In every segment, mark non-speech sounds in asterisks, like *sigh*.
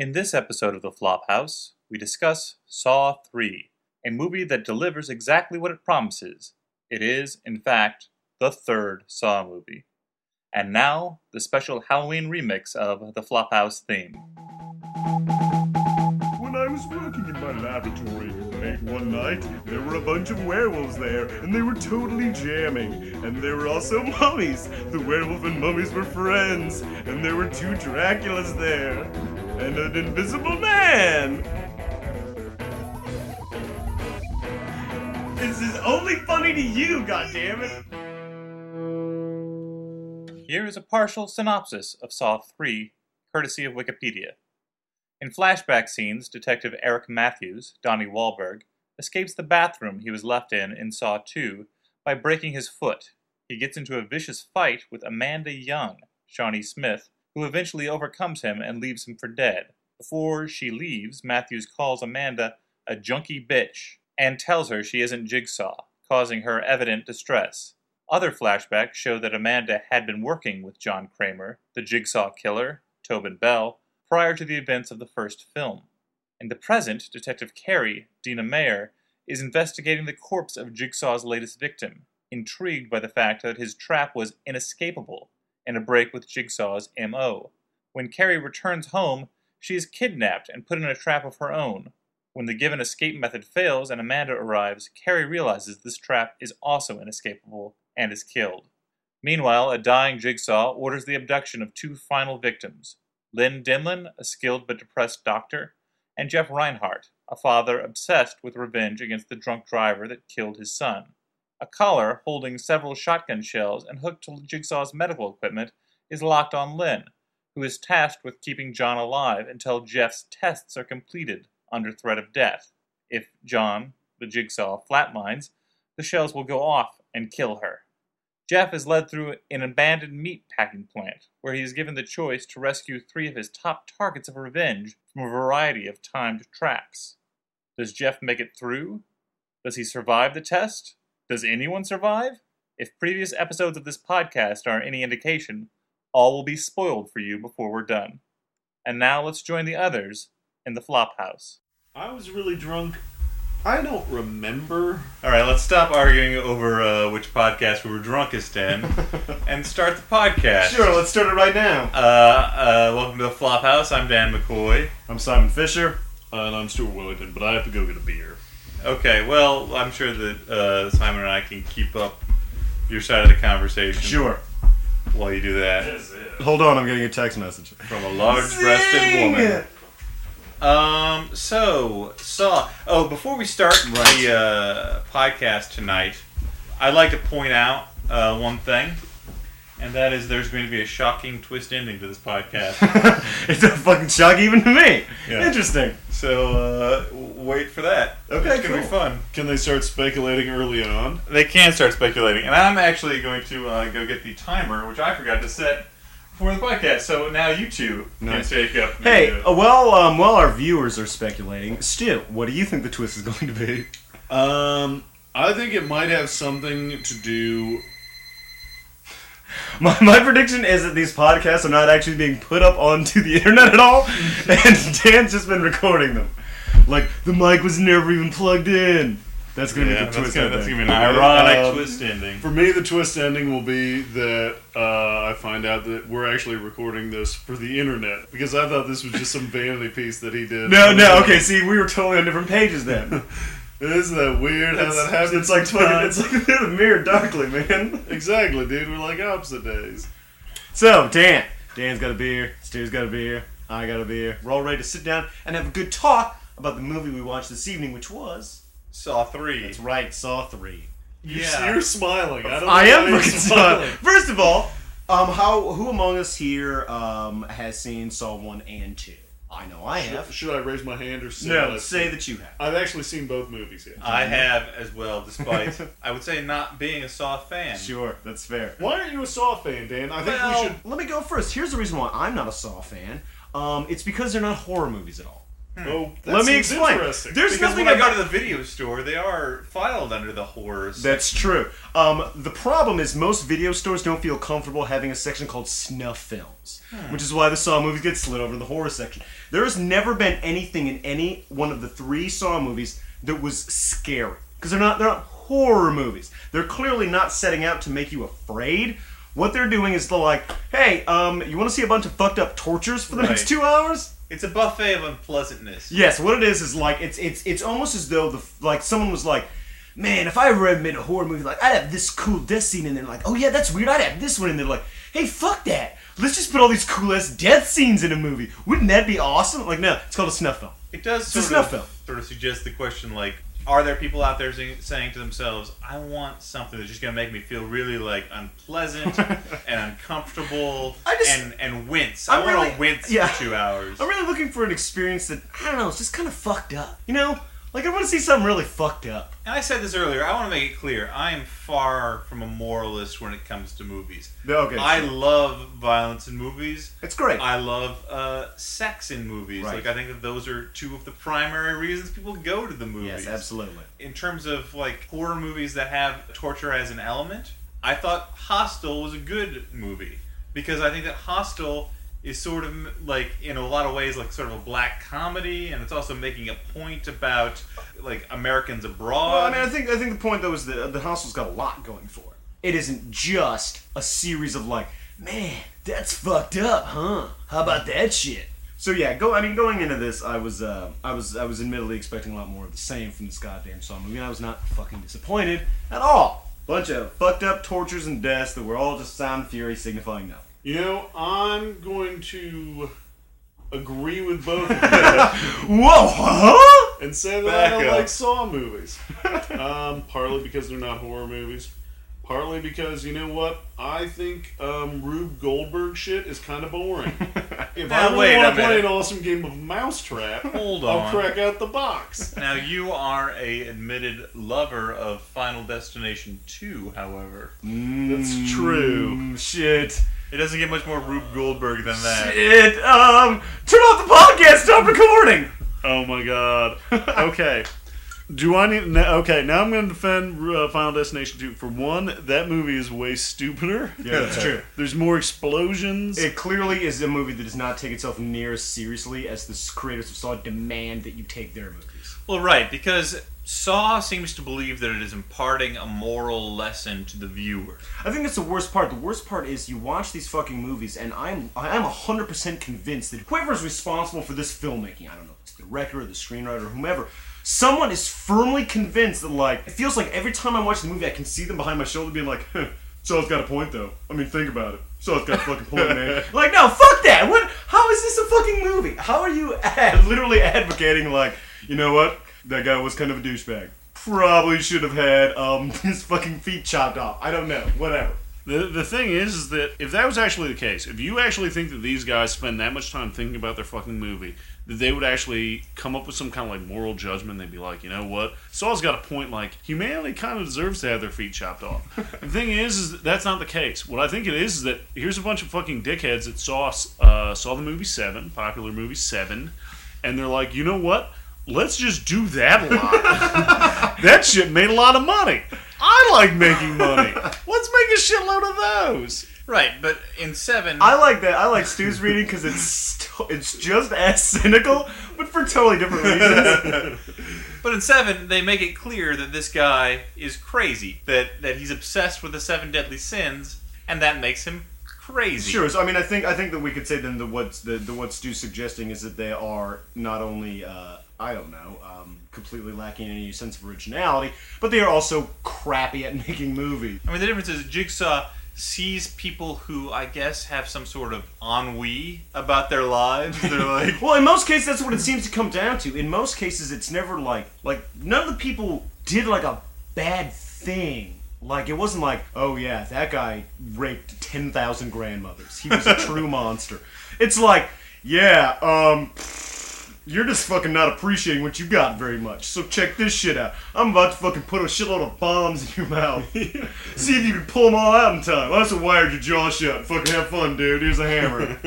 In this episode of The Flophouse, we discuss Saw 3, a movie that delivers exactly what it promises. It is, in fact, the third Saw movie. And now, the special Halloween remix of the Flophouse theme. When I was working in my laboratory one night, there were a bunch of werewolves there, and they were totally jamming. And there were also *laughs* mummies. The werewolf and mummies were friends, and there were two Draculas there, and an invisible man. This is only funny to you, goddammit! Here is a partial synopsis of Saw 3, courtesy of Wikipedia. In flashback scenes, Detective Eric Matthews, Donnie Wahlberg, escapes the bathroom he was left in in Saw 2 by breaking his foot. He gets into a vicious fight with Amanda Young, Shawnee Smith, who eventually overcomes him and leaves him for dead. Before she leaves, Matthews calls Amanda a junkie bitch and tells her she isn't Jigsaw, causing her evident distress. Other flashbacks show that Amanda had been working with John Kramer, the Jigsaw killer, Tobin Bell, prior to the events of the first film. In the present, Detective Kerry, Dina Meyer, is investigating the corpse of Jigsaw's latest victim, intrigued by the fact that his trap was inescapable in a break with Jigsaw's M.O. When Kerry returns home, she is kidnapped and put in a trap of her own. When the given escape method fails and Amanda arrives, Kerry realizes this trap is also inescapable and is killed. Meanwhile, a dying Jigsaw orders the abduction of two final victims Lynn Denlon, a skilled but depressed doctor, and Jeff Reinhardt, a father obsessed with revenge against the drunk driver that killed his son. A collar holding several shotgun shells and hooked to Jigsaw's medical equipment is locked on Lynn, who is tasked with keeping John alive until Jeff's tests are completed under threat of death. If John, the Jigsaw, flatlines, the shells will go off and kill her. Jeff is led through an abandoned meat packing plant, where he is given the choice to rescue three of his top targets of revenge from a variety of timed traps. Does Jeff make it through? Does he survive the test? Does anyone survive? If previous episodes of this podcast are any indication, all will be spoiled for you before we're done. And now let's join the others in the flop house. I was really drunk. I don't remember. All right, let's stop arguing over uh, which podcast we were drunkest in *laughs* and start the podcast. Sure, let's start it right now. Uh, uh, welcome to the flop house. I'm Dan McCoy. I'm Simon Fisher. and I'm Stuart Wellington, but I have to go get a beer. Okay, well, I'm sure that uh, Simon and I can keep up your side of the conversation Sure. while you do that Hold on, I'm getting a text message. from a large-breasted woman. Um. So, Saw. Oh, before we start Right. the uh, podcast tonight, I'd like to point out uh, one thing, and that is there's going to be a shocking twist ending to this podcast. *laughs* it's a fucking shock even to me. Yeah. Interesting. so, uh, wait for that. Okay, it's gonna be fun. Can they start speculating early on? They can start speculating, and I'm actually going to uh, go get the timer, which I forgot to set for the podcast. So now you two Nice. can take up. Hey, uh, well, um, while our viewers are speculating, Stu, what do you think the twist is *laughs* going to be? Um, I think it might have something to do. *laughs* My, my prediction is that these podcasts are not actually being put up onto the internet at all, *laughs* and Dan's just been recording them. Like, the mic was never even plugged in. That's going to yeah, be the twist, gonna, I that's gonna be an ironic Um, twist ending. For me, the twist ending will be that uh, I find out that we're actually recording this for the internet because I thought this was just some vanity piece that he did. No, no, okay, see, we were totally on different pages then. *laughs* Isn't that weird how It's, that happens? it's like sometimes? it's like *laughs* the mirror darkly, man. exactly, dude. We're like opposite days. So, Dan. Dan's got a beer, Stu's got a beer, I got a beer. We're all ready to sit down and have a good talk about the movie we watched this evening, which was. Saw three. That's right, Saw 3. You're, you're smiling. I don't. I am fucking smiling. First of all, um, how who among us here um has seen Saw one and two? I know I have. Should I raise my hand or say? No, that? say that you have. I've actually seen both movies yet. I have as well, despite *laughs* I would say not being a Saw fan. Sure, that's fair. Why aren't you a Saw fan, Dan? I think Well, we should. let me go first. Here's the reason why I'm not a Saw fan. Um, it's because they're not horror movies at all. Oh, Let me explain. There's Because nothing when I about go to the video store, they are filed under the horror. section. That's true. Um, the problem is most video stores don't feel comfortable having a section called snuff films, which is why the Saw movies get slid over to the horror section. There has never been anything in any one of the three Saw movies that was scary because they're not they're not horror movies. They're clearly not setting out to make you afraid. What they're doing is they're like, "Hey, um, you want to see a bunch of fucked up tortures for the next two hours?" It's a buffet of unpleasantness. Yes, what it is is like it's it's it's almost as though the like someone was like, man, if I ever made a horror movie, like I'd have this cool death scene, and then like, oh yeah, that's weird. I'd have this one, and they're like, hey, fuck that. Let's just put all these cool ass death scenes in a movie. Wouldn't that be awesome? Like, no, it's called a snuff film. It does It's a snuff of, film. sort of suggest the question like, are there people out there saying, to themselves, I want something that's just going to make me feel really like unpleasant *laughs* and uncomfortable just- and, and wince. I'm I want really- to wince yeah. for two hours. I'm really looking for an experience that I don't know. It's just kind of fucked up. You know, like I want to see something really fucked up. And I said this earlier, I want to make it clear, I am far from a moralist when it comes to movies. Okay, I sure. love violence in movies. It's great. I love uh, sex in movies. Right. Like I think that those are two of the primary reasons people go to the movies. yes, absolutely. In terms of like horror movies that have torture as an element, I thought Hostel was a good movie because I think that Hostel is sort of like in a lot of ways like sort of a black comedy and it's also making a point about like Americans abroad. Well, I mean, I think I think the point though is that the Hostel's got a lot going for it. It isn't just a series of like, man, that's fucked up, huh? How about that shit? So yeah, go. I mean, going into this, I was, uh, I was, I was admittedly expecting a lot more of the same from this goddamn Saw movie, and I was not fucking disappointed at all. Bunch of fucked up tortures and deaths that were all just sound fury, signifying nothing. You know, I'm going to agree with both of you *laughs* Whoa, huh? and say that Back I don't up. like Saw movies. *laughs* Um, partly because they're not horror movies. Partly because you know what? I think um, Rube Goldberg shit is kind of boring. *laughs* If Now, I wait really a want to play minute. an awesome game of Mousetrap, Hold I'll on. crack out the box. Now you are a admitted lover of Final Destination 2, however. That's true. Mm, shit. It doesn't get much more Rube Goldberg than that. Shit. Um, turn off the podcast. Stop recording. Oh my god. *laughs* Okay. Do I need? no, Okay, now I'm going to defend uh, Final Destination 2. For one, that movie is way stupider. *laughs* Yeah, that's true. There's more explosions. It clearly is a movie that does not take itself near as seriously as the creators of Saw demand that you take their movies. Well, right, because Saw seems to believe that it is imparting a moral lesson to the viewer. I think that's the worst part. The worst part is you watch these fucking movies, and I'm I'm hundred percent convinced that whoever is responsible for this filmmaking, I don't know, if it's the director or the screenwriter or whomever, someone is firmly convinced that like it feels like every time I watch the movie, I can see them behind my shoulder being like, huh, "Saw's got a point, though. I mean, think about it. Saw's got a fucking point, man." *laughs* like, no, fuck that. What? How is this a fucking movie? How are you ad- *laughs* literally advocating like, you know what? That guy was kind of a douchebag. Probably should have had um *laughs* his fucking feet chopped off. I don't know. Whatever. The, the thing is, is that if that was actually the case, if you actually think that these guys spend that much time thinking about their fucking movie, that they would actually come up with some kind of like moral judgment, they'd be like, you know what? Saul's got a point. Like humanity kind of deserves to have their feet chopped off. *laughs* the thing is, is that that's not the case. What I think it is is that here's a bunch of fucking dickheads that saw uh, saw the movie Seven, popular movie Seven, and they're like, you know what? Let's just do that a lot. *laughs* that shit made a lot of money. I like making money. Let's make a shitload of those. Right, but in 7, I like that. I like Stu's reading because it's st- it's just as cynical, but for totally different reasons. *laughs* but in 7 they make it clear that this guy is crazy, that that he's obsessed with the seven deadly sins and that makes him crazy. Sure. So I mean, I think I think that we could say then that what's the, the what Stu's suggesting is that they are not only uh, I don't know um, completely lacking in any sense of originality, but they are also crappy at *laughs* making movies. I mean, the difference is Jigsaw sees people who I guess have some sort of ennui about their lives. *laughs* They're like, Well, in most cases, that's what it seems to come down to. In most cases, it's never like like none of the people did like a bad thing. Like it wasn't like, oh yeah, that guy raped ten thousand grandmothers. He was a *laughs* true monster. It's like, yeah, um, You're just fucking not appreciating what you got very much. So check this shit out. I'm about to fucking put a shitload of bombs in your mouth. *laughs* See if you can pull them all out in time. That's what wired your jaw shut. Fucking have fun, dude. Here's a hammer. *laughs*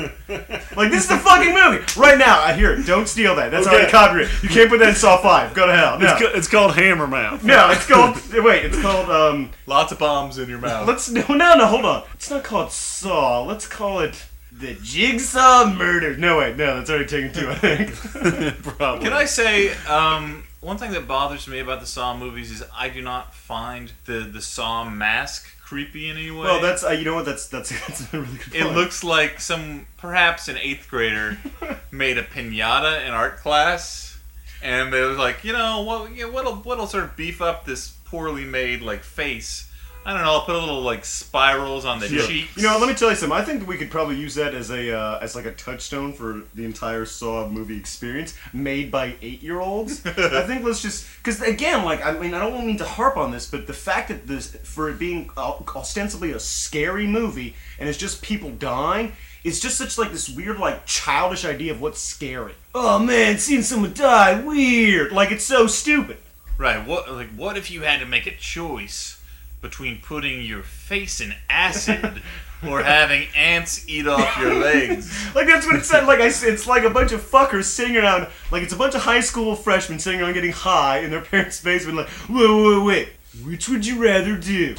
like this is the fucking movie right now. I hear it. Don't steal that. That's Okay. already copyright. You can't put that in Saw Five. Go to hell. No, It's, ca- it's called Hammer Mouth. no. *laughs* It's called. Wait. It's called. Um. Lots of bombs in your mouth. Let's no no no. Hold on. It's not called Saw. Let's call it. The Jigsaw Murder. No, wait, no, that's already taken two, I think. *laughs* Probably. Can I say um, one thing that bothers me about the Saw movies is I do not find the the Saw mask creepy in any way. well, that's, uh, you know what, that's, that's, *laughs* that's a really good point. It looks like some perhaps an eighth grader *laughs* made a pinata in art class, and they was like, you know, what, what'll what'll sort of beef up this poorly made like face. I don't know. I'll put a little like spirals on the Yeah. cheeks. You know, let me tell you something. I think we could probably use that as a uh, as like a touchstone for the entire Saw movie experience, made by eight year olds. *laughs* I think let's just because again, like I mean, I don't mean to harp on this, but the fact that this for it being o- ostensibly a scary movie and it's just people dying. It's just such like this weird, like childish idea of what's scary. Oh man, seeing someone die, weird. Like it's so stupid. Right. What like what if you had to make a choice between putting your face in acid or having ants eat off your legs? *laughs* Like that's what it said. Like I it's like a bunch of fuckers sitting around. Like it's a bunch of high school freshmen sitting around getting high in their parents' basement. Like, wait, wait, wait. Which would you rather do?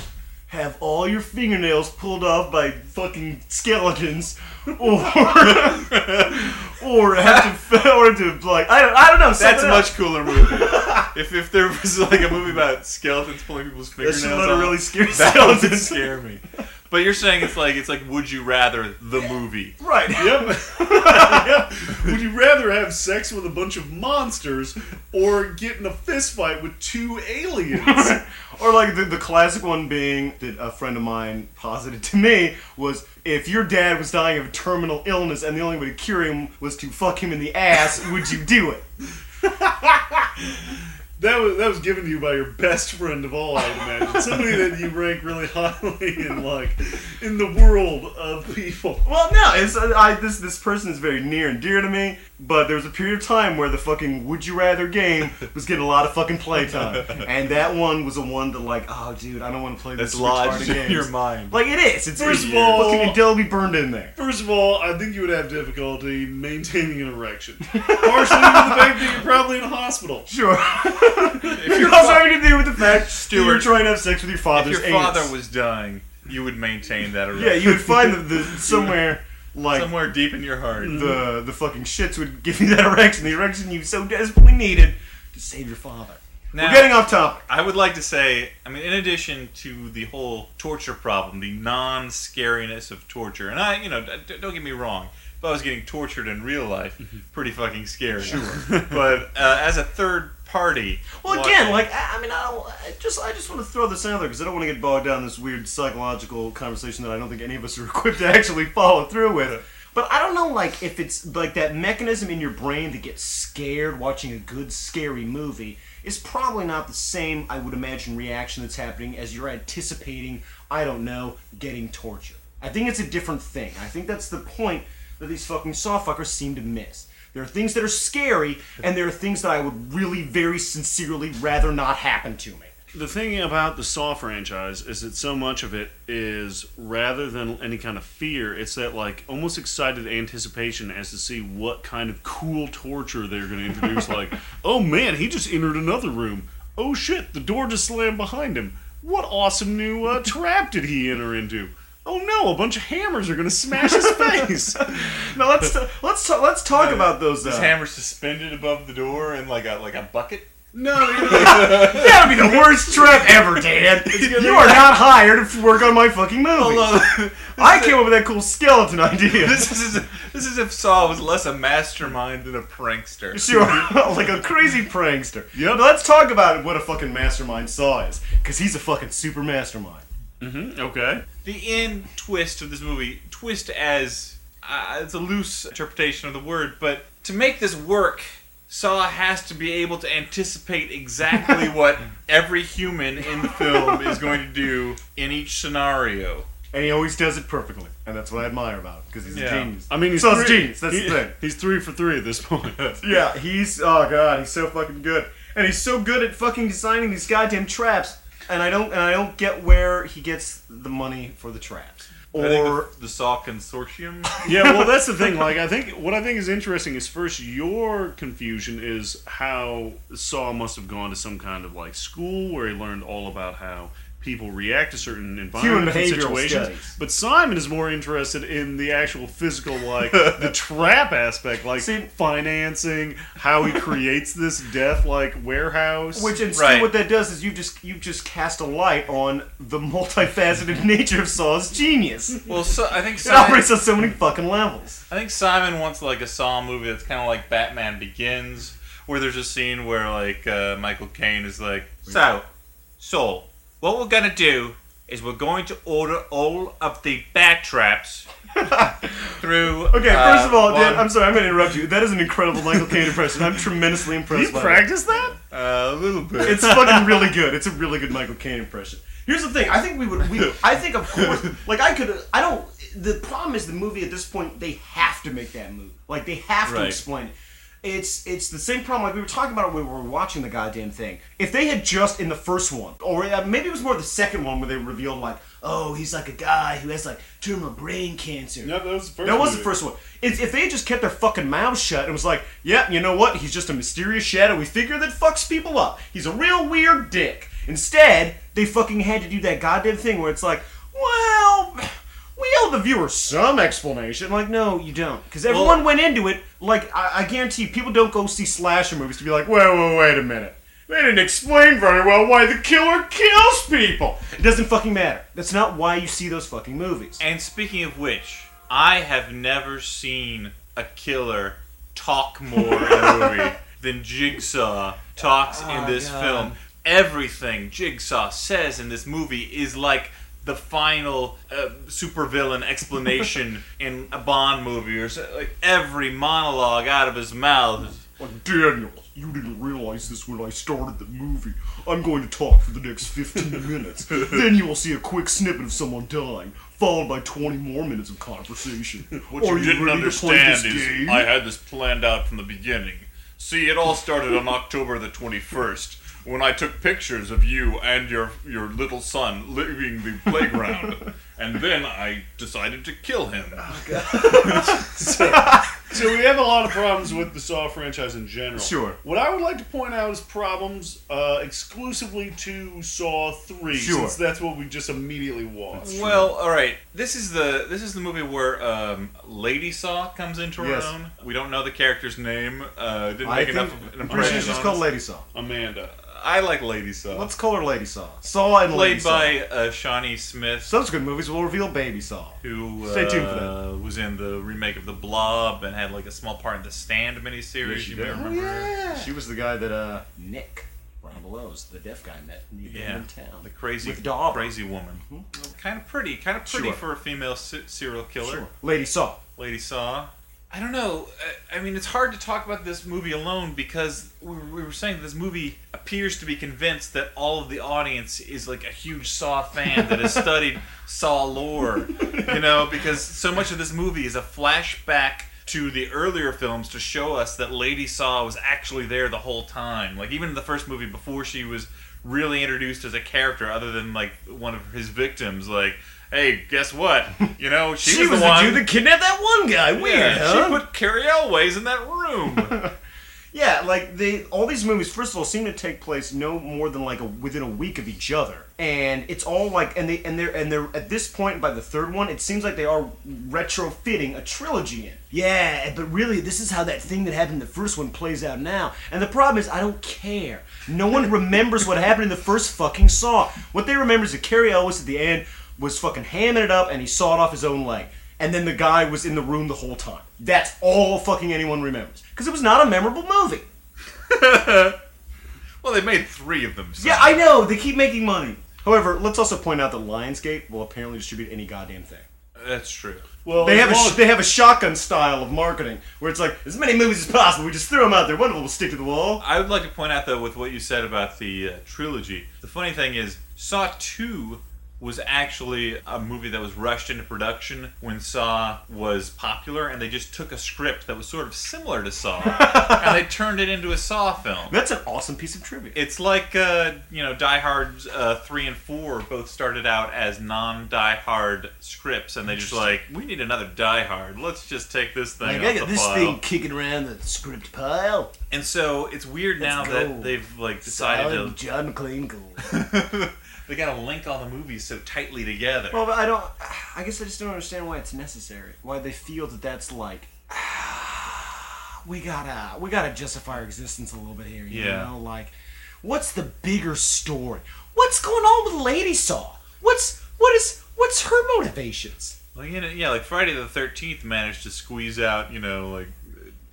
Have all your fingernails pulled off by fucking skeletons, or *laughs* or have to *laughs* or to like I don't, I don't know. That's a much cooler movie. if if there was like a movie about skeletons pulling people's fingernails off, a really scary that would scare me. But you're saying it's like it's like Would You Rather the movie? Right. *laughs* Yep. *laughs* Yep. *laughs* Would you rather have sex with a bunch of monsters or get in a fist fight with two aliens? Or like the, the classic one being that a friend of mine posited to me was if your dad was dying of a terminal illness and the only way to cure him was to fuck him in the ass, would you do it? That was that was given to you by your best friend of all, I'd imagine. Somebody that you rank really highly in like in the world of people. Well, no, it's uh, I, this this person is very near and dear to me. But there was a period of time where the fucking Would You Rather game was getting a lot of fucking playtime, *laughs* and that one was the one that like, oh, dude, I don't want to play That's this lodged retarded in games. your mind. Like it is. It's First it's of all- fucking indelibly burned in there. First of all, I think you would have difficulty maintaining an erection. Partially due to the fact that you're probably in a hospital. Sure. *laughs* if You're your, also fa- having to do with the fact that you're Stuart, trying to have sex with your if father's your anus. father was dying, you would maintain that erection. Yeah, you would find the, the *laughs* somewhere like somewhere deep in your heart. the the fucking shits would give you that erection, the erection you so desperately needed to save your father. Now, We're getting off topic. I would like to say, I mean, in addition to the whole torture problem, the non-scariness of torture, and I, you know, d- don't get me wrong, if I was getting tortured in real life, pretty fucking scary. Sure. but uh, as a third party, Well, again, like I, I mean, I, don't, I just I just want to throw this out there because I don't want to get bogged down in this weird psychological conversation that I don't think any of us are *laughs* equipped to actually follow through with. But I don't know, like if it's like that mechanism in your brain to get scared watching a good scary movie is probably not the same. I would imagine reaction that's happening as you're anticipating. I don't know, getting tortured. I think it's a different thing. I think that's the point that these fucking saw fuckers seem to miss. There are things that are scary, and there are things that I would really, very sincerely rather not happen to me. The thing about the Saw franchise is that so much of it is rather than any kind of fear, it's that like almost excited anticipation as to see what kind of cool torture they're going to introduce. like, *laughs* oh man, he just entered another room. Oh shit, the door just slammed behind him. What awesome new uh, trap did he enter into? Oh no, a bunch of hammers are going to smash his *laughs* face. Now let's t- let's t- let's talk about those. This Uh, hammer suspended above the door in like a like a bucket. no, *laughs* that would be the worst trap ever, Dan. *laughs* You are not hired to work on my fucking movie. I came up with that cool skeleton idea. this is this is if Saw was less a mastermind than a prankster. Sure, like a crazy prankster. Yep. Now let's talk about what a fucking mastermind Saw is, because he's a fucking super mastermind. Okay. The end twist of this movie, twist as uh, it's a loose interpretation of the word, but to make this work, Saw has to be able to anticipate exactly *laughs* what every human in the film is going to do in each scenario. and he always does it perfectly, and that's what I admire about him because he's Yeah. a genius. I mean, he's so three, it's genius. That's he- the thing. He's three for three at this point. *laughs* Yeah, he's oh god, he's so fucking good, and he's so good at fucking designing these goddamn traps. And I don't, and I don't get where he gets the money for the traps. Or the, the Saw Consortium. *laughs* yeah, well, that's the thing. Like, I think what I think is interesting is first your confusion is how Saw must have gone to some kind of like school where he learned all about how people react to certain environments and situations. studies. But Simon is more interested in the actual physical, like *laughs* the trap aspect, like See- financing, how he creates this death like warehouse. which instead Right. what that does is you just you just cast a light on the multifaceted *laughs* nature of Saw's genius. Well, so, I think *laughs* It Simon, operates on so many fucking levels. I think Simon wants like a Saw movie that's kind of like Batman Begins, where there's a scene where like uh, Michael Caine is like, "So, Saul, what we're gonna do is we're going to order all of the bat traps *laughs* through." Okay, first of all, Dan, one- I'm sorry, I'm going to interrupt you. That is an incredible Michael Caine impression. I'm tremendously *laughs* impressed you by it. practice that? uh, a little bit. It's *laughs* fucking really good. It's a really good Michael Caine impression. Here's the thing. I think we would. We, I think of course. Like I could. I don't. The problem is the movie at this point. They have to make that move. Like they have to Right. explain it. It's it's the same problem. Like we were talking about when we were watching the goddamn thing. If they had just in the first one, or uh, maybe it was more the second one, where they revealed like, oh, he's like a guy who has like terminal brain cancer. No, that was the first. That was the first one. If, if they had just kept their fucking mouths shut and was like, yeah, you know what? He's just a mysterious shadowy figure that fucks people up. He's a real weird dick. Instead, they fucking had to do that goddamn thing where it's like, owe the viewer some explanation. Like, no, you don't. Because everyone went into it, like, I, I guarantee people don't go see slasher movies to be like, wait, wait, wait a minute. They didn't explain very well why the killer kills people. It doesn't fucking matter. That's not why you see those fucking movies. And speaking of which, I have never seen a killer talk more in a *laughs* movie than Jigsaw talks in oh this God. film. Everything Jigsaw says in this movie is like the final uh, supervillain explanation *laughs* in a Bond movie, or so, like every monologue out of his mouth. is, Like, Daniel, you didn't realize this when I started the movie. I'm going to talk for the next 15 *laughs* minutes. then you will see a quick snippet of someone dying, followed by 20 more minutes of conversation. *laughs* What Are you didn't ready to play understand is game? I had this planned out from the beginning. See, it all started on October the 21st when I took pictures of you and your your little son leaving the playground. *laughs* and then I decided to kill him. *laughs* So we have a lot of problems with the Saw franchise in general. Sure. What I would like to point out is problems uh, exclusively to Saw Three, Sure. since that's what we just immediately watched. Well, all right. This is the this is the movie where um, Lady Saw comes into her Yes. own. We don't know the character's name. Uh, didn't I make think, enough of an I'm pretty sure impression. she's just on called. Lady Saw. Amanda. I like Lady Saw. Let's call her Lady Saw. Saw and Lady Played Saw. by uh, Shawnee Smith. Subsequent movies will reveal Baby Saw. who Stay tuned for uh, was in the remake of The Blob and had like a small part in the Stand miniseries. You may did. remember. She was the guy that uh, Nick Rob Lowe's, the deaf guy, met in the Yeah, abandoned town. the crazy, With Dauber. crazy woman. Kind of pretty, kind of pretty Sure. for a female se- serial killer. Sure. Lady Saw. Lady Saw. I don't know. I- mean, it's hard to talk about this movie alone because we were- saying this movie appears to be convinced that all of the audience is like a huge Saw fan that has *laughs* studied Saw lore. You know, because so much of this movie is a flashback to the earlier films to show us that Lady Saw was actually there the whole time. Like even in the first movie, before she was really introduced as a character, other than like one of his victims, like. Hey, guess what? You know, she, She, was, was the the one dude that kidnapped that one guy. Weird, yeah, huh? she put Cary Elwes in that room. *laughs* Yeah, like they all these movies first of all seem to take place no more than like a, within a week of each other. And it's all like and they and they're and they're at this point by the third one it seems like they are retrofitting a trilogy in. Yeah, but really this is how that thing that happened in the first one plays out now. And the problem is I don't care. No one remembers what happened in the first fucking Saw. What they remember is that Cary Elwes at the end was fucking hamming it up and he sawed off his own leg. And then the guy was in the room the whole time. That's all fucking anyone remembers. Because it was not a memorable movie. *laughs* well, they made three of them. so- Yeah, I know. They keep making money. However, let's also point out that Lionsgate will apparently distribute any goddamn thing. That's true. Well, They have a sh- they have a shotgun style of marketing where it's like as many movies as possible. We just throw them out there. One of them will stick to the wall. I would like to point out, though, with what you said about the uh, trilogy, the funny thing is, Saw 2 was actually a movie that was rushed into production when Saw was popular, and they just took a script that was sort of similar to Saw, *laughs* and they turned it into a Saw film. That's an awesome piece of trivia. It's like uh, you know, Die Hard uh, three and four both started out as non-Die Hard scripts, and they just like we need another Die Hard. Let's just take this thing Like, off I the this file. thing kicking around the script pile. And so it's weird now Let's that go. they've like decided Solid John *laughs* Clean Gold. to. they gotta link all the movies so tightly together. Well, but I don't. I guess I just don't understand why it's necessary. Why they feel that that's like. *sighs* We gotta, we gotta justify our existence a little bit here. You Yeah. know, like, what's the bigger story? What's going on with Lady Saw? What's what is what's her motivations? Well, you know, yeah, like Friday the Thirteenth managed to squeeze out, you know, like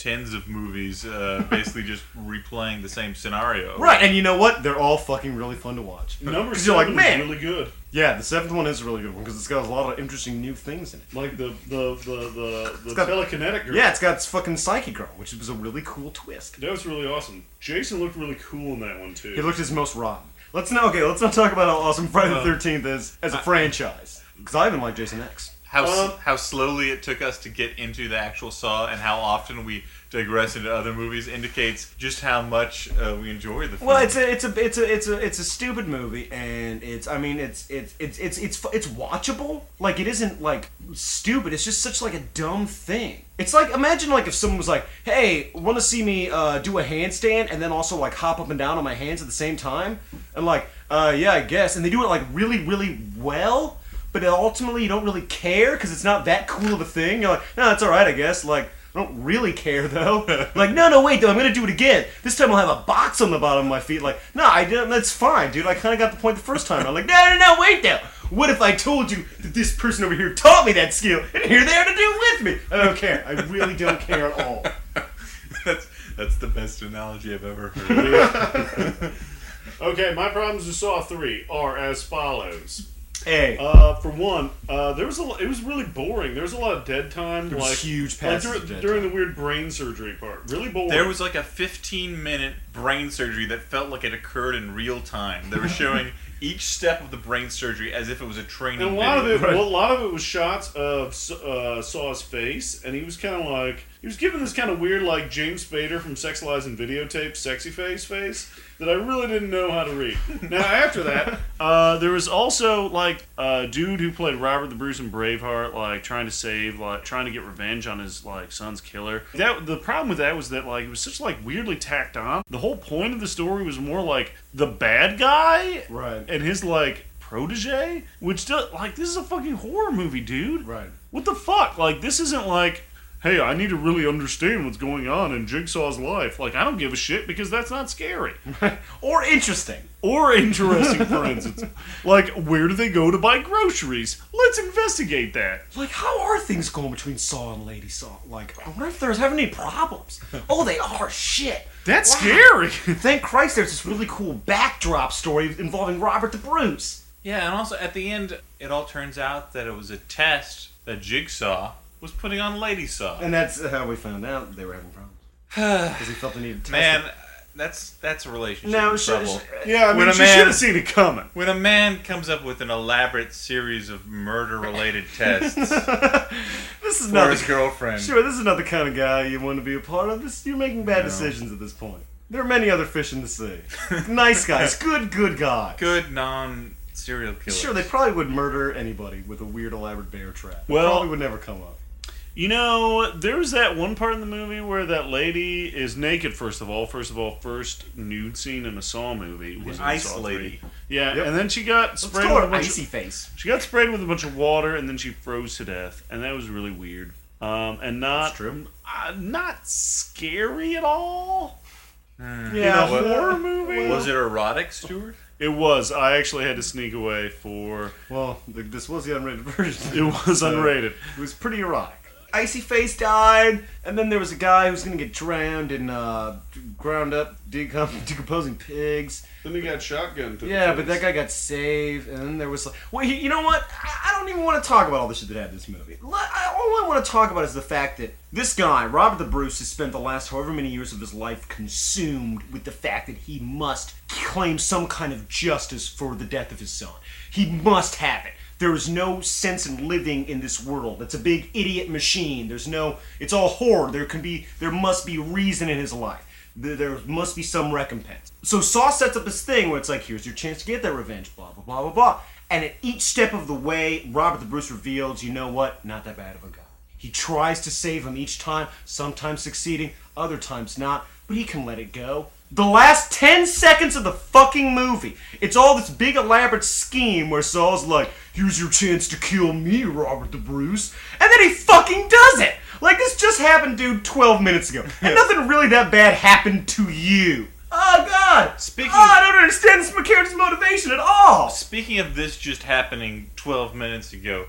tens of movies, uh, *laughs* basically just replaying the same scenario. Right, and you know what? They're all fucking really fun to watch. Number 'Cause seven you're like, man. is really good. Yeah, the seventh one is a really good one because it's got a lot of interesting new things in it. Like the the the the, the got- telekinetic girl. Yeah, it's got fucking Psyche Girl, which was a really cool twist. That was really awesome. Jason looked really cool in that one too. He looked his most rotten. Let's not okay. Let's not talk about how awesome Friday the Uh, Thirteenth is as a franchise. Because I even like Jason X. How Um, how slowly it took us to get into the actual Saw, and how often we digress into other movies indicates just how much uh, we enjoy the film. Well, it's a it's a it's a it's a it's a stupid movie, and it's I mean it's it's it's it's it's it's watchable. Like it isn't like stupid. It's just such like a dumb thing. It's like imagine like if someone was like, "Hey, want to see me uh, do a handstand and then also like hop up and down on my hands at the same time?" And like, uh, yeah, I guess. And they do it like really really well, but ultimately you don't really care because it's not that cool of a thing. You're like, no, it's all right, I guess. Like. I don't really care though. *laughs* like, no, no, wait, though. I'm gonna do it again. This time I'll have a box on the bottom of my feet. Like, no, I didn't. That's fine, dude. I kind of got the point the first time. I'm like, no, no, no, wait, though. What if I told you that this person over here taught me that skill, and here they are to do it with me? I don't care. I really don't care at all. *laughs* that's that's the best analogy I've ever heard. *laughs* Okay, my problems with Saw Three are as follows. Hey, Uh, for one, uh, there was a it was really boring. There was a lot of dead time. There was like huge like passages dur- of dead during the weird brain surgery part. Really boring. There was like a 15 minute brain surgery that felt like it occurred in real time. They were *laughs* showing each step of the brain surgery as if it was a training And a lot of video. it, *laughs* well, a lot of it was shots of uh, Saw's face, and he was kind of like he was given this kind of weird, like James Spader from Sex Lies and Videotape, sexy face face that I really didn't know how to read. Now after that, *laughs* uh, there was also like a dude who played Robert the Bruce in Braveheart, like trying to save, like trying to get revenge on his like son's killer. That the problem with that was that like it was such like weirdly tacked on. The whole point of the story was more like the bad guy Right. and his like protege, which does like this is a fucking horror movie, dude. Right. What the fuck? Like this isn't like, hey, I need to really understand what's going on in Jigsaw's life. Like I don't give a shit because that's not scary *laughs* or interesting. or interesting, for instance. Like where do they go to buy groceries? Let's investigate that. Like, how are things going between Saw and Lady Saw? Like, I wonder if there's having any problems. Oh, they are. Shit. That's Wow. scary. *laughs* Thank Christ there's this really cool backdrop story involving Robert the Bruce. Yeah, and also at the end, it all turns out that it was a test that Jigsaw was putting on Lady Saw. And that's how we found out they were having problems. *sighs* Because he felt the need to test Man, it. that's that's a relationship in sh- trouble. sh- yeah, I When mean, a she man- should have seen it coming. when a man comes up with an elaborate series of murder-related *laughs* tests this is for not his the, girlfriend, sure. This is not the kind of guy you want to be a part of. This you're making bad decisions at this point. There are many other fish in the sea. nice guys, *laughs* good, good guys. good non-serial killer. Sure, they probably would murder anybody with a weird elaborate bear trap. Well- probably would never come up. You know, there was that one part in the movie where that lady is naked. First of all, first of all, first nude scene in a Saw movie was in Ice Saw lady. 3. Yeah, Yep. and then she got Let's sprayed call with a bunch icy of, face. she got sprayed with a bunch of water, and then she froze to death, and that was really weird. Um, and not uh, not scary at all. Hmm. Yeah, in a horror movie. Was it erotic, Stuart? It was. I actually had to sneak away for. Well, this was the unrated *laughs* version. It was So, unrated. It was pretty erotic. Icy Face died, and then there was a guy who was gonna get drowned in uh, ground up decom- *laughs* decomposing pigs. Then he got shotgun. Yeah, but that guy got saved, and then there was like, well, you know what? I, I don't even want to talk about all the shit that happened in this movie. All I want to talk about is the fact that this guy, Robert the Bruce, has spent the last however many years of his life consumed with the fact that he must claim some kind of justice for the death of his son. He must have it. There is no sense in living in this world. It's a big idiot machine. There's no. It's all horror. There can be. There must be reason in his life. There, must be some recompense. So Saw sets up this thing where it's like, here's your chance to get that revenge. Blah blah blah blah blah. And at each step of the way, Robert the Bruce reveals, you know what? Not that bad of a guy. He tries to save him each time, sometimes succeeding, other times not, but he can let it go. The last 10 seconds of the fucking movie, it's all this big elaborate scheme where Saul's like, here's your chance to kill me, Robert the Bruce. And then he fucking does it! Like this just happened, dude, 12 minutes ago. And nothing really that bad happened to you. Oh, God! Speaking- Oh, I don't understand this character's motivation at all! Speaking of this just happening 12 minutes ago,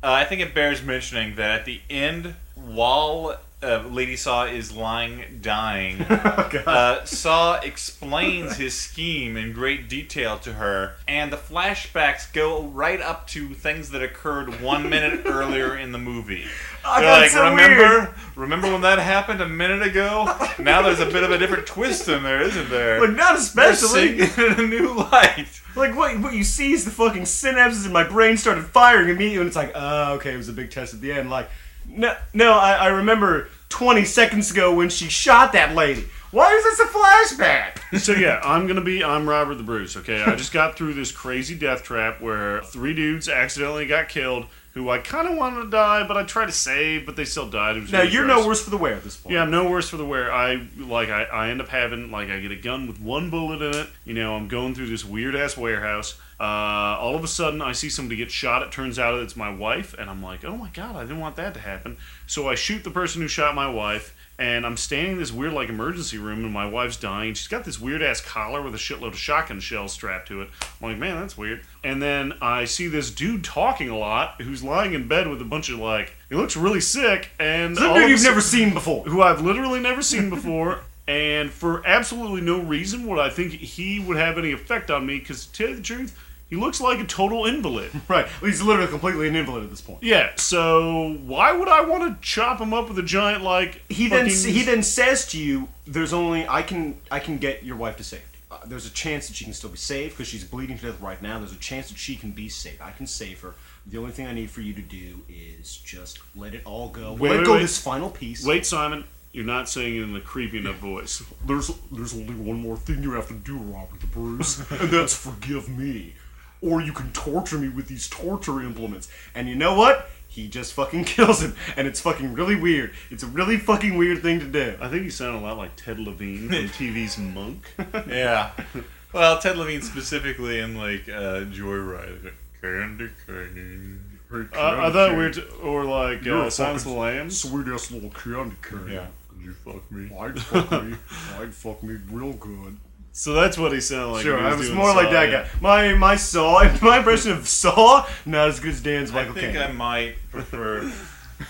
uh, I think it bears mentioning that at the end, while uh, Lady Saw is lying dying, *laughs* uh, Saw explains his scheme in great detail to her, and the flashbacks go right up to things that occurred one minute *laughs* earlier in the movie. Oh, They're like, so remember, weird." remember when that happened a minute ago? *laughs* Now there's a bit of a different twist in there, isn't there? Like, not especially. seeing it in a new light. Like what, what you see is the fucking synapses in my brain started firing immediately, and it's like, oh, okay, it was a big test at the end. Like, no, no, I, I remember 20 seconds ago when she shot that lady. Why is this a flashback? *laughs* So yeah, I'm gonna be I'm Robert the Bruce. Okay, I just got through this crazy death trap where three dudes accidentally got killed, who I kind of wanted to die, but I tried to save, but they still died. Now really you're gross. no worse for the wear at this point. Yeah, I'm no worse for the wear. I like I, I end up having like I get a gun with one bullet in it. You know, I'm going through this weird ass warehouse. Uh, all of a sudden, I see somebody get shot. It turns out it's my wife, and I'm like, oh my god, I didn't want that to happen. So I shoot the person who shot my wife. And I'm standing in this weird, like, emergency room, and my wife's dying. She's got this weird ass collar with a shitload of shotgun shells strapped to it. I'm like, man, that's weird. And then I see this dude talking a lot who's lying in bed with a bunch of, like, he looks really sick. And Some dude you've never seen before. who I've literally never seen *laughs* before, and for absolutely no reason would I think he would have any effect on me. Because to tell you the truth, he looks like a total invalid. *laughs* Right. He's literally completely an invalid at this point. Yeah. So why would I want to chop him up with a giant like? He then fucking- he then says to you, "There's only I can I can get your wife to safety. Uh, there's a chance that she can still be saved because she's bleeding to death right now. There's a chance that she can be saved. I can save her. The only thing I need for you to do is just let it all go. Wait, let wait, go wait. this final piece. Wait, Simon. You're not saying it in the creepy enough voice. *laughs* There's there's only one more thing you have to do, Robert the Bruce, and that's forgive me. Or you can torture me with these torture implements. And you know what? He just fucking *laughs* kills him, and it's fucking really weird. It's a really fucking weird thing to do. I think you sound a lot like Ted Levine from *laughs* TV's Monk. Yeah. *laughs* Well, Ted Levine specifically in like uh, Joyride, like, candy cane. Uh, I thought we t- or like You're uh, Silence of the Lambs. Sweet ass little candy cane. Yeah. Could you fuck me? I'd fuck me. I'd fuck me real good. So that's what he sounded like. Sure, when I was was doing more like that yeah. guy. My my Saw, *laughs* my impression of Saw, not as good as Dan's Michael. I Michael think Caine. I might prefer.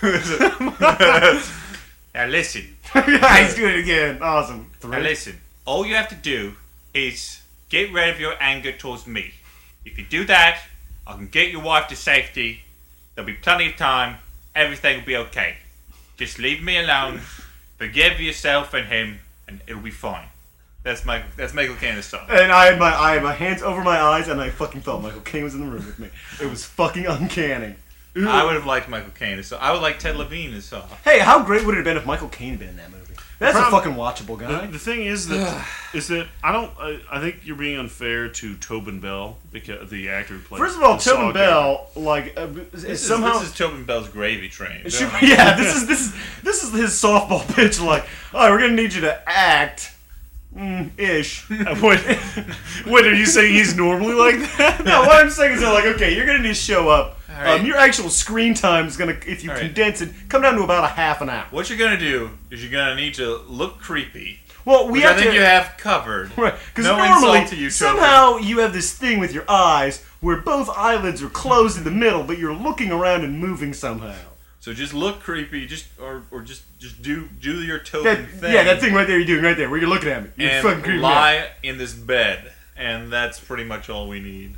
*laughs* now listen. yeah, he's doing it again. Awesome. Now listen. All you have to do is get rid of your anger towards me. If you do that, I can get your wife to safety. There'll be plenty of time. Everything will be okay. Just leave me alone. Forgive yourself and him, and it'll be fine. That's my that's Michael Caine's song. And I had my I had my hands over my eyes, and I fucking thought Michael Caine was in the room with me. It was fucking uncanny. I would have liked Michael Caine as Saw. I would like Ted Levine as Saw. Hey, how great would it have been if Michael Caine had been in that movie? That's a fucking watchable guy. the thing is that is that I don't. I, I think you're being unfair to Tobin Bell because the actor who played. First of all, the Saw Tobin Bell, like, uh, is This, somehow. is, this is Tobin Bell's gravy train. Should- *laughs* yeah, this is this is this is his softball *laughs* pitch. Like, all right, we're gonna need you to act, mm, ish. *laughs* wait, wait, are you saying he's normally like that? *laughs* no, what I'm saying is, they're like, okay, you're gonna need to show up. Right. Um, your actual screen time is gonna, if you All right. condense it, come down to about a half an hour. What you're gonna do is you're gonna need to look creepy, Well, we have I think to. you have covered. Right, because No normally you, somehow you have this thing with your eyes where both eyelids are closed in the middle, but you're looking around and moving somehow. So just look creepy, just or or just just do do your That, thing. yeah, that thing right there you're doing right there, where you're looking at me. You're fucking and creeping me out. lie in this bed, and that's pretty much all we need.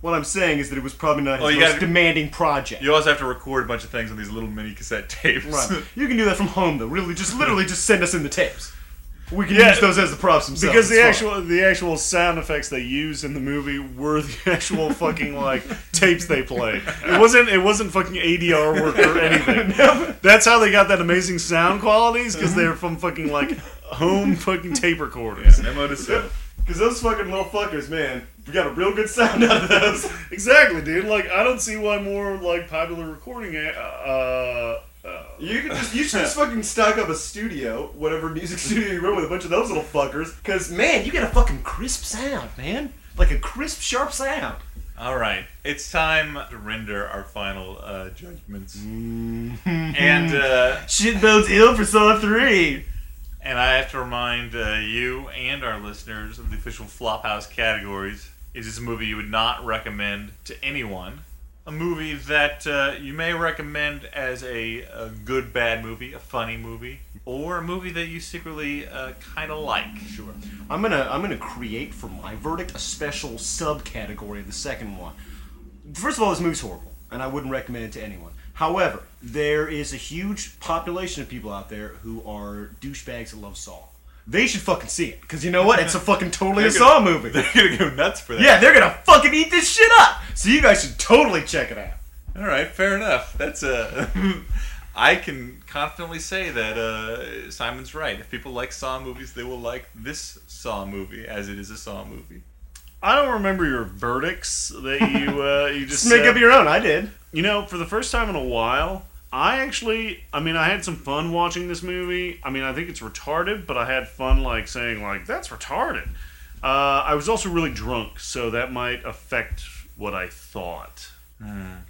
What I'm saying is that it was probably not oh, his Oh, you most gotta- demanding project. You also have to record a bunch of things on these little mini cassette tapes. Right. *laughs* You can do that from home though. Really, just literally just send us in the tapes. We can Yeah, use those as the props themselves. because the it's fine. actual the actual sound effects they used in the movie were the *laughs* actual fucking like tapes they played. It wasn't it wasn't fucking ADR work or anything. *laughs* That's how they got that amazing sound qualities because they're from fucking like home fucking tape recorders. Because *laughs* those fucking little fuckers, man, we got a real good sound out of those. Exactly, dude. Like I don't see why more like popular recording. Uh, uh, You could just you should just fucking stock up a studio, whatever music *laughs* studio you run with a bunch of those little fuckers. Cause man, you get a fucking crisp sound, man. Like a crisp, sharp sound. All right, it's time to render our final uh, judgments, Mm-hmm. and uh, Shit bodes ill for Saw 3. and I have to remind uh, you and our listeners of the official Flophouse categories. Is this a movie you would not recommend to anyone? A movie that uh, you may recommend as a, a good bad movie, a funny movie, or a movie that you secretly uh, kind of like. Sure. I'm gonna I'm gonna create for my verdict a special subcategory of the second one. First of all, this movie's horrible, and I wouldn't recommend it to anyone. However, there is a huge population of people out there who are douchebags that love Saw. They should fucking see it, because you know what? It's a fucking totally a Saw movie. *laughs* They're gonna go nuts for that. Yeah, they're gonna fucking eat this shit up. So you guys should totally check it out. All right, fair enough. That's uh, *laughs* I can confidently say that uh, Simon's right. If people like Saw movies, they will like this Saw movie, as it is a Saw movie. I don't remember your verdicts that you uh, you *laughs* just Just make said. up your own. I did. You know, for the first time in a while, I actually, I mean, I had some fun watching this movie. I mean, I think it's retarded, but I had fun, like, saying, like, that's retarded. Uh, I was also really drunk, so that might affect what I thought.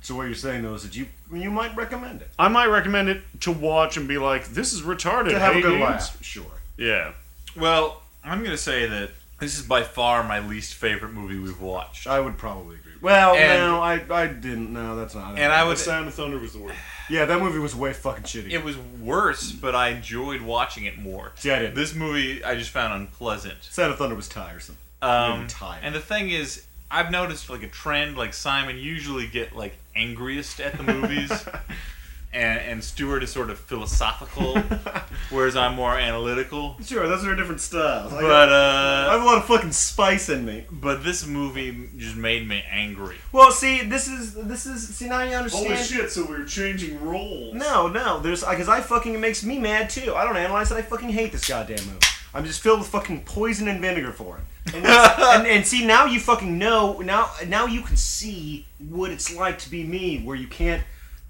So what you're saying though is that you you might recommend it I might recommend it to watch and be like, this is retarded. to have hey, a good dudes. laugh. Sure. Yeah. Well, I'm gonna say that this is by far my least favorite movie we've watched. I would probably agree. Well, And- no, I I didn't. No, that's not. And I The would. Sound of Thunder was the worst. *sighs* Yeah, that movie was way fucking shitty. It was worse, but I enjoyed watching it more. See, I didn't. This movie I just found unpleasant. Sound of Thunder was tiresome. Um, tired. and the thing is, I've noticed like a trend. Like Simon usually get like angriest at the movies, *laughs* and and Stuart is sort of philosophical, *laughs* whereas I'm more analytical. Sure, those are different styles. I, But I uh, have a lot of fucking spice in me. but this movie just made me angry. Well, see, this is this is see now you understand. Holy shit, so we're changing roles. No, no, there's because I fucking it makes me mad too. I don't analyze it. I fucking hate this goddamn movie. I'm just filled with fucking poison and vinegar for it. And, *laughs* and, and see now you fucking know now now you can see what it's like to be me, where you can't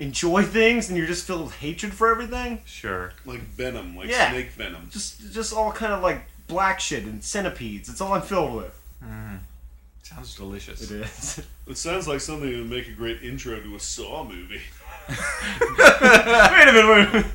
enjoy things and you're just filled with hatred for everything. Sure. Like Venom, like Yeah. snake venom. Just just all kind of like black shit and centipedes. It's all I'm filled with. Mm-hmm. Sounds delicious. It is. *laughs* It sounds like something that would make a great intro to a Saw movie. *laughs* wait a minute, wait a minute.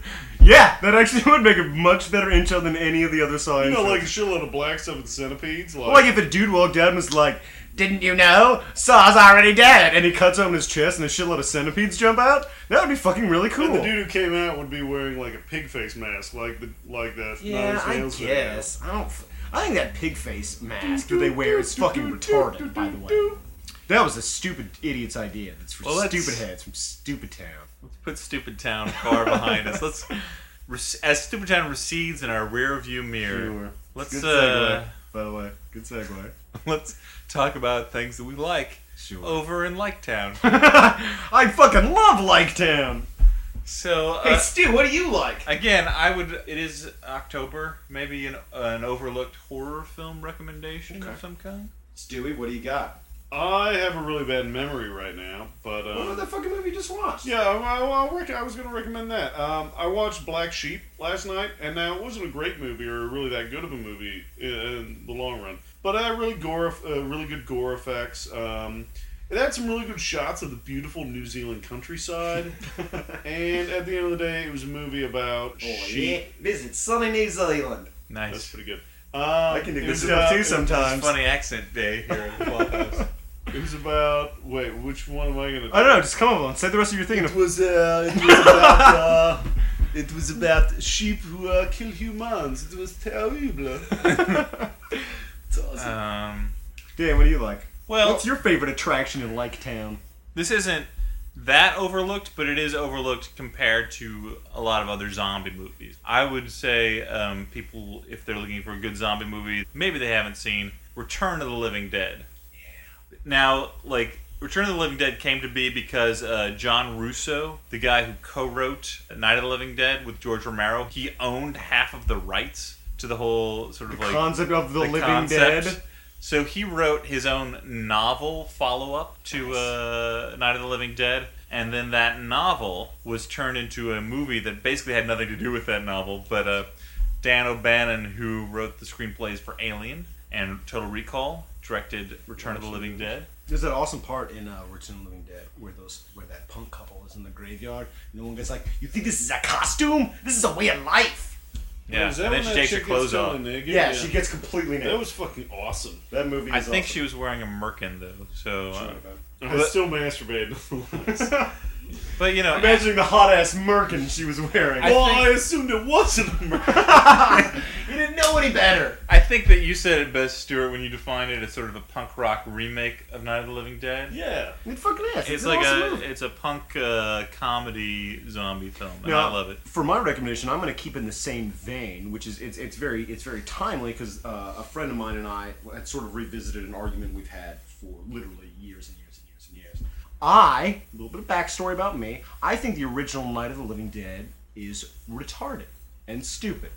Yeah, that actually *laughs* would make a much better intro than any of the other Saw You know, intros. like a shitload of black stuff with centipedes. Like, Like if a dude walked out and was like, "Didn't you know Saw's already dead?" and he cuts open his chest and a shitload of centipedes jump out, that would be fucking really cool. and the dude who came out would be wearing like a pig face mask, like the like that. yeah, I Nails video. guess. I don't. f- I think that pig face mask that they wear is fucking retarded. By the way, that was a stupid idiot's idea. That's for Well, let's- stupid heads from Stupid Town. Let's put Stupid Town far behind us. Let's *laughs* as Stupid Town recedes in our rear view mirror. Sure. Let's Good uh. By the way, good segue. *laughs* let's talk about things that we like Sure. over in Like Town. *laughs* I fucking love Like Town. So Hey uh, Stu, what do you like? again, I would. It is October. Maybe an an overlooked horror film recommendation of some kind. Stewie, what do you got? I have a really bad memory right now, but What um, was that fucking movie you just watched? yeah, I, I, I, I was going to recommend that. Um, I watched Black Sheep last night, and now it wasn't a great movie or really that good of a movie in, in the long run, but it had really gore, uh, really good gore effects. Um, it had some really good shots of the beautiful New Zealand countryside, *laughs* and at the end of the day, it was a movie about sheep. Visit sunny New Zealand. Nice. That's pretty good. Um, I can do it good stuff too sometimes. Funny accent day here at the Flophouse. *laughs* It was about wait, which one am I gonna? Do? I don't know. Just come on, say the rest of your thing. It was uh, it was *laughs* about uh, it was about sheep who uh, kill humans. It was terrible. It's awesome. um, Dan, what do you like? well, What's your favorite attraction in Like Town? this isn't that overlooked, but it is overlooked compared to a lot of other zombie movies. I would say um, people, if they're looking for a good zombie movie, maybe they haven't seen Return of the Living Dead. Yeah. Now, like Return of the Living Dead came to be because uh, John Russo, the guy who co-wrote Night of the Living Dead with George Romero, he owned half of the rights to the whole sort of like Concept of the, living concept. dead. So he wrote his own novel follow up to uh, Night of the Living Dead, and then that novel was turned into a movie that basically had nothing to do with that novel. But uh, Dan O'Bannon, who wrote the screenplays for Alien and Total Recall, directed Return of the Living Dead. There's that awesome part in uh, Return of the Living Dead where those where that punk couple is in the graveyard. And the one guy's like, "You think this is a costume? This is a way of life." Yeah, Is that and then when she that takes her chick clothes gets off. totally naked? Yeah, she gets completely naked. That was fucking awesome. that movie. Is I think awesome. she was wearing a merkin though. So, uh, I But- still masturbate. *laughs* but you know, Imagining the hot ass merkin she was wearing. I well, think- I assumed it wasn't a murder. *laughs* you didn't know any better. I think that you said it best, Stuart, when you defined it as sort of a punk rock remake of Night of the Living Dead. yeah. It fucking is. It's, It's like awesome a movie. it's a punk uh, comedy zombie film, and Now, I love it. For my recommendation, I'm going to keep in the same vein, which is it's, it's very it's very timely because uh, a friend of mine and I had sort of revisited an argument we've had for literally years and years and years and years. I a little bit of backstory about me. I think the original Night of the Living Dead is retarded and stupid.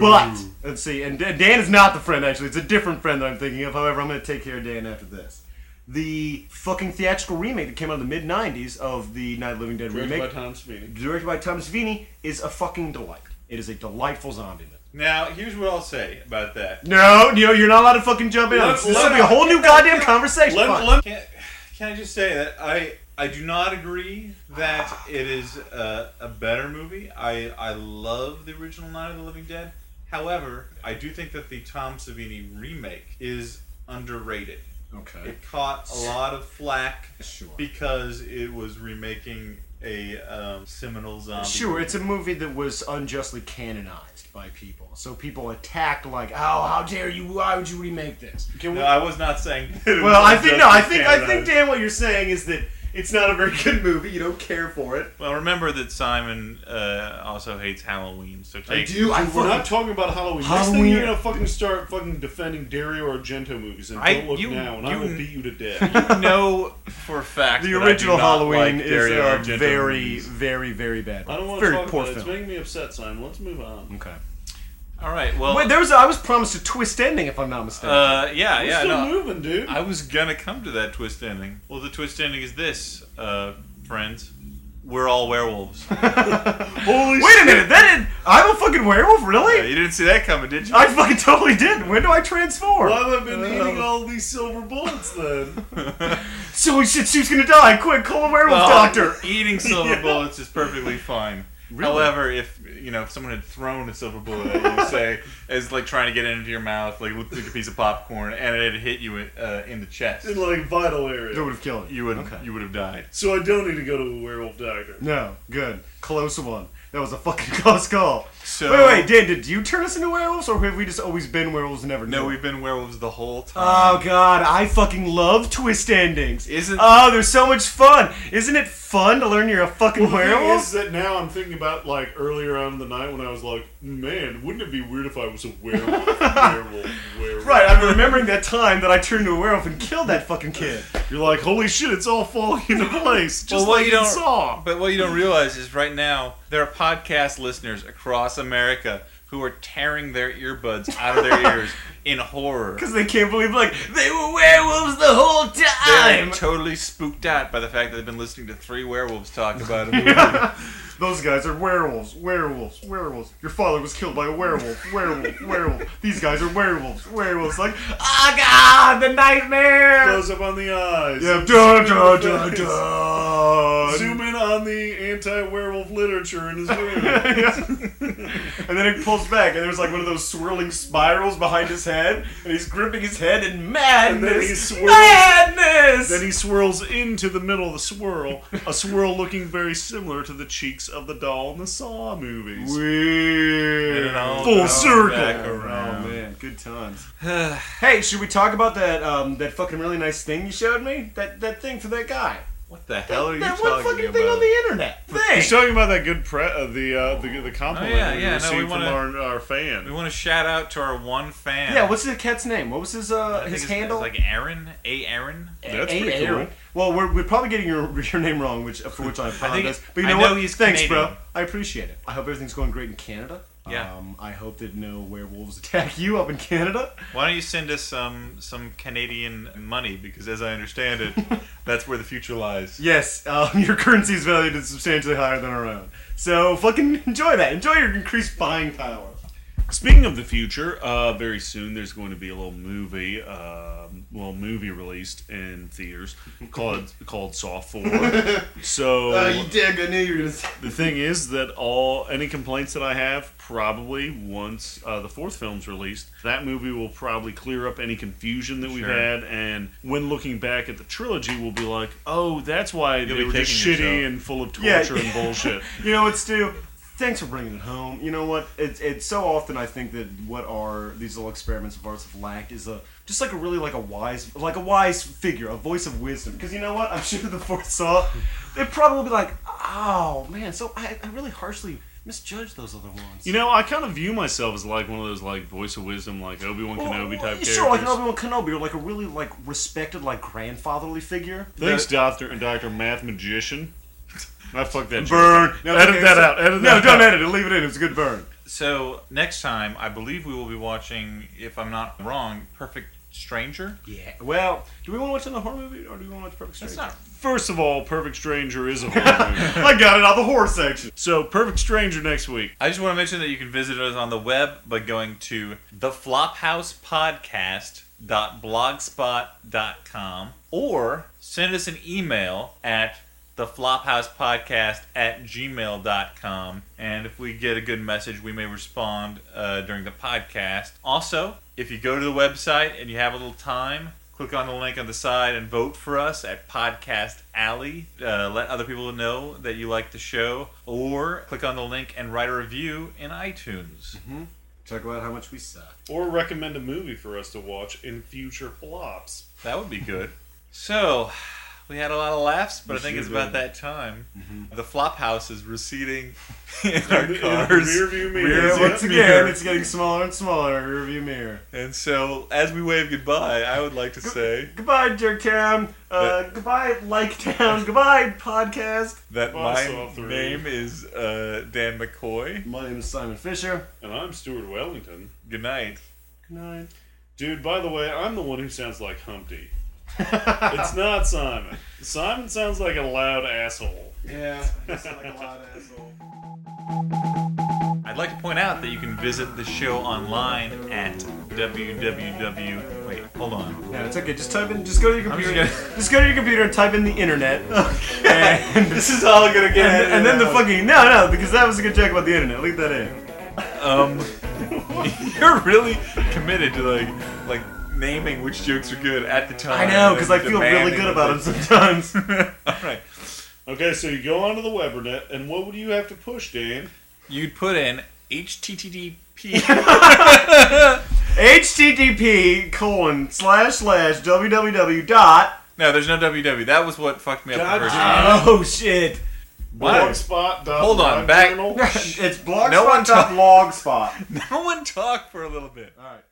But let's see, and Dan is not the friend actually. It's a different friend that I'm thinking of. However, I'm going to take care of Dan after this. The fucking theatrical remake that came out in the mid '90s of the Night of the Living Dead Directed remake by Tom Savini. directed by Tom Savini, is a fucking delight. It is a delightful zombie movie. Now, here's what I'll say about that. No, no, you're not allowed to fucking jump in. Let- this let- will be a whole new *laughs* goddamn conversation. Let, let, Can, can I just say that I I do not agree that it is a, a better movie. I I love the original Night of the Living Dead. However, I do think that the Tom Savini remake is underrated. okay. It caught a lot of flack Sure. because it was remaking a um, seminal zombie. Sure, it's a movie that was unjustly canonized by people. So people attacked like, "Oh, how dare you? Why would you remake this?" can we, No, I was not saying. *laughs* Well, I think no, I think I think Dan, what you're saying is that it's not a very good movie. You don't care for it. Well, remember that Simon uh, also hates Halloween, so take. I do. I we're not talking about Halloween. Next thing Halloween- you're gonna fucking start fucking defending Dario Argento movies, and I- don't look you- now, and I will beat you to *laughs* death. know for a fact The that I do original not Halloween like is Dario a Argento very, movies. very, very bad. I don't want to talk poor about it. It's making me upset, Simon. Let's move on. Okay. All right. Well, Wait, there was I was promised a twist ending, if I'm not mistaken. uh, yeah, We're yeah, still no. moving, dude. I was gonna come to that twist ending. Well, the twist ending is this, uh, friends. We're all werewolves. *laughs* Holy Wait a minute, that is, I'm a fucking werewolf, really? Yeah, you didn't see that coming, did you? I fucking totally did. When do I transform? Why have I have been Uh, eating all these silver bullets then? *laughs* So shit, she's gonna die. Quick, call a werewolf Well, doctor. Eating *laughs* silver Yeah. bullets is perfectly fine. Really? However, if you know if someone had thrown a silver bullet at you, say *laughs* as like trying to get it into your mouth, like looked like a piece of popcorn, and it had hit you in, uh, in the chest, In like vital That area. would have killed you would Okay. you would have died. So I don't need to go to a werewolf doctor. No, good. Close one. That was a fucking *laughs* close call. So wait, wait, Dan, did you turn us into werewolves, or have we just always been werewolves and never No, knew? we've been werewolves the whole time. Oh god, I fucking love twist endings. Isn't Oh, they're so much fun. Isn't it fun to learn you're a fucking Well, the thing werewolf? is that now I'm thinking about like earlier on in the night when I was like, man, wouldn't it be weird if I was a werewolf? *laughs* werewolf, werewolf. Right, I'm remembering that time that I turned into a werewolf and killed that fucking kid. You're like, holy shit, it's all falling into place, just Well, what like you you don't- saw. But what you don't realize is right now there are podcast listeners across America who are tearing their earbuds out of their *laughs* ears in horror. Because they can't believe, like, they were werewolves the whole They're time! totally spooked out by the fact that they've been listening to three werewolves talk about a *laughs* movie. Those guys are werewolves, werewolves, werewolves. Your father was killed by a werewolf, werewolf, werewolf. These guys are werewolves, werewolves. Like, ah, God, the nightmare! Close up on the eyes. Yeah, dun, in dun, dun, dun. Zoom in on the anti-werewolf literature in his *laughs* room. and then it pulls back, and there's like one of those swirling spirals behind his head, and he's gripping his head in madness. And then he swirls- madness. then he swirls into the middle of the swirl, a swirl looking very similar to the cheeks of the doll in the Saw movies. Weird. All Full circle. back Oh man, good times. *sighs* hey, should we talk about that um, that fucking really nice thing you showed me? That that thing for that guy. What the hell are you talking about? that one fucking about? thing on the internet. He's Thing. talking about that good pre- uh, the uh, the the compliment Oh, yeah, we yeah, no, received we from wanna- our, our fan. We want to shout out to our one fan. Yeah, what's the cat's name? What was his I uh think his it's, handle? It's like Aaron, A. Aaron. That's A- pretty Aaron. cool. Well, we're, we're probably getting your *laughs* your name wrong, which for which I apologize. but you I know, know what? he's Thanks, Canadian. bro. I appreciate it. I hope everything's going great in Canada. Yeah. Um, I hope that no werewolves *laughs* attack you up in Canada. Why don't you send us some some Canadian money? Because as I understand it, *laughs* that's where the future lies. Yes, um, *laughs* your currency is valued at substantially higher than our own. So fucking enjoy that. Enjoy your increased buying power. Speaking of the future, uh, very soon there's going to be a little movie, uh, well, movie released in theaters called called Saw Four. *laughs* So dig. I knew you were gonna. Say. the thing is that all any complaints that I have, probably once uh, the fourth film's released, that movie will probably clear up any confusion that we've had, and when looking back at the trilogy, we'll be like, oh, that's why You'll they were just shitty yourself. and full of Yeah. torture and bullshit. *laughs* You know what, Stu? Thanks for bringing it home. You know what? It's it's so often I think that what are these little experiments of arts have lacked is a just like a really like a wise like a wise figure, a voice of wisdom. Because you know what? I'm *laughs* sure the fourth saw, they'd probably be like, oh man, so I, I really harshly misjudged those other ones. You know, I kind of view myself as like one of those like voice of wisdom, like Obi Wan Well, Kenobi type well, characters. Sure, like an Obi Wan Kenobi, or like a really like respected like grandfatherly figure. Thanks, That- Doctor and Doctor Math Magician. I fucked that. Burn. joke. No, edit okay, that so- out. Edit No, that don't out. edit it. Leave it in. It's a good burn. So next time, I believe we will be watching, if I'm not wrong, Perfect Stranger. Yeah. Well, do we want to watch another horror movie, or do we want to watch Perfect Stranger? That's not. First of all, Perfect Stranger is a horror *laughs* movie. I got it out of the horror section. So, Perfect Stranger next week. I just want to mention that you can visit us on the web by going to theflophousepodcast.blogspot.com or send us an email at theflophousepodcast at gmail.com. And if we get a good message, we may respond uh, during the podcast. Also, if you go to the website and you have a little time, click on the link on the side and vote for us at Podcast Alley. Uh, let other people know that you like the show, or click on the link and write a review in iTunes. Talk about how much we suck. Or recommend a movie for us to watch in future flops. That would be good. So, we had a lot of laughs, but We I think sure it's about did. that time. The flop house is receding *laughs* in our In the cars. rearview mirror. Rear Yeah, view once mirror. again, it's getting smaller and smaller. Rearview mirror. And so, as we wave goodbye, I would like to say Goodbye, Jerktown. Uh, goodbye, Like Town. goodbye, podcast. that Bye, my name is uh, Dan McCoy. My name is Simon Fisher. And I'm Stuart Wellington. Good night. Good night. Dude, by the way, I'm the one who sounds like Humpty. It's not Simon. Simon sounds like a loud asshole. Yeah, you sound like a loud asshole. I'd like to point out that you can visit the show online at www. Wait, hold on. No, it's okay. Just type in. Just go to your I'm computer. just Just, go to your computer and type in the internet. And, *laughs* This is all gonna get and, and then the fucking no, no, because that was a good joke about the internet. Leave that in. um. *laughs* you're really committed to like like naming which jokes are good at the time. I know, because I feel really good about that them sometimes. *laughs* all right. Okay, so you go onto the Webernet, and what would you have to push, Dan? You'd put in HTTP. HTTP *laughs* *laughs* colon slash slash www dot. no, there's no www. That was what fucked me up God the first time. Oh shit! What? Blogspot. Hold on, back- it's blogspot No one dot blogspot. No one talk for a little bit. All right.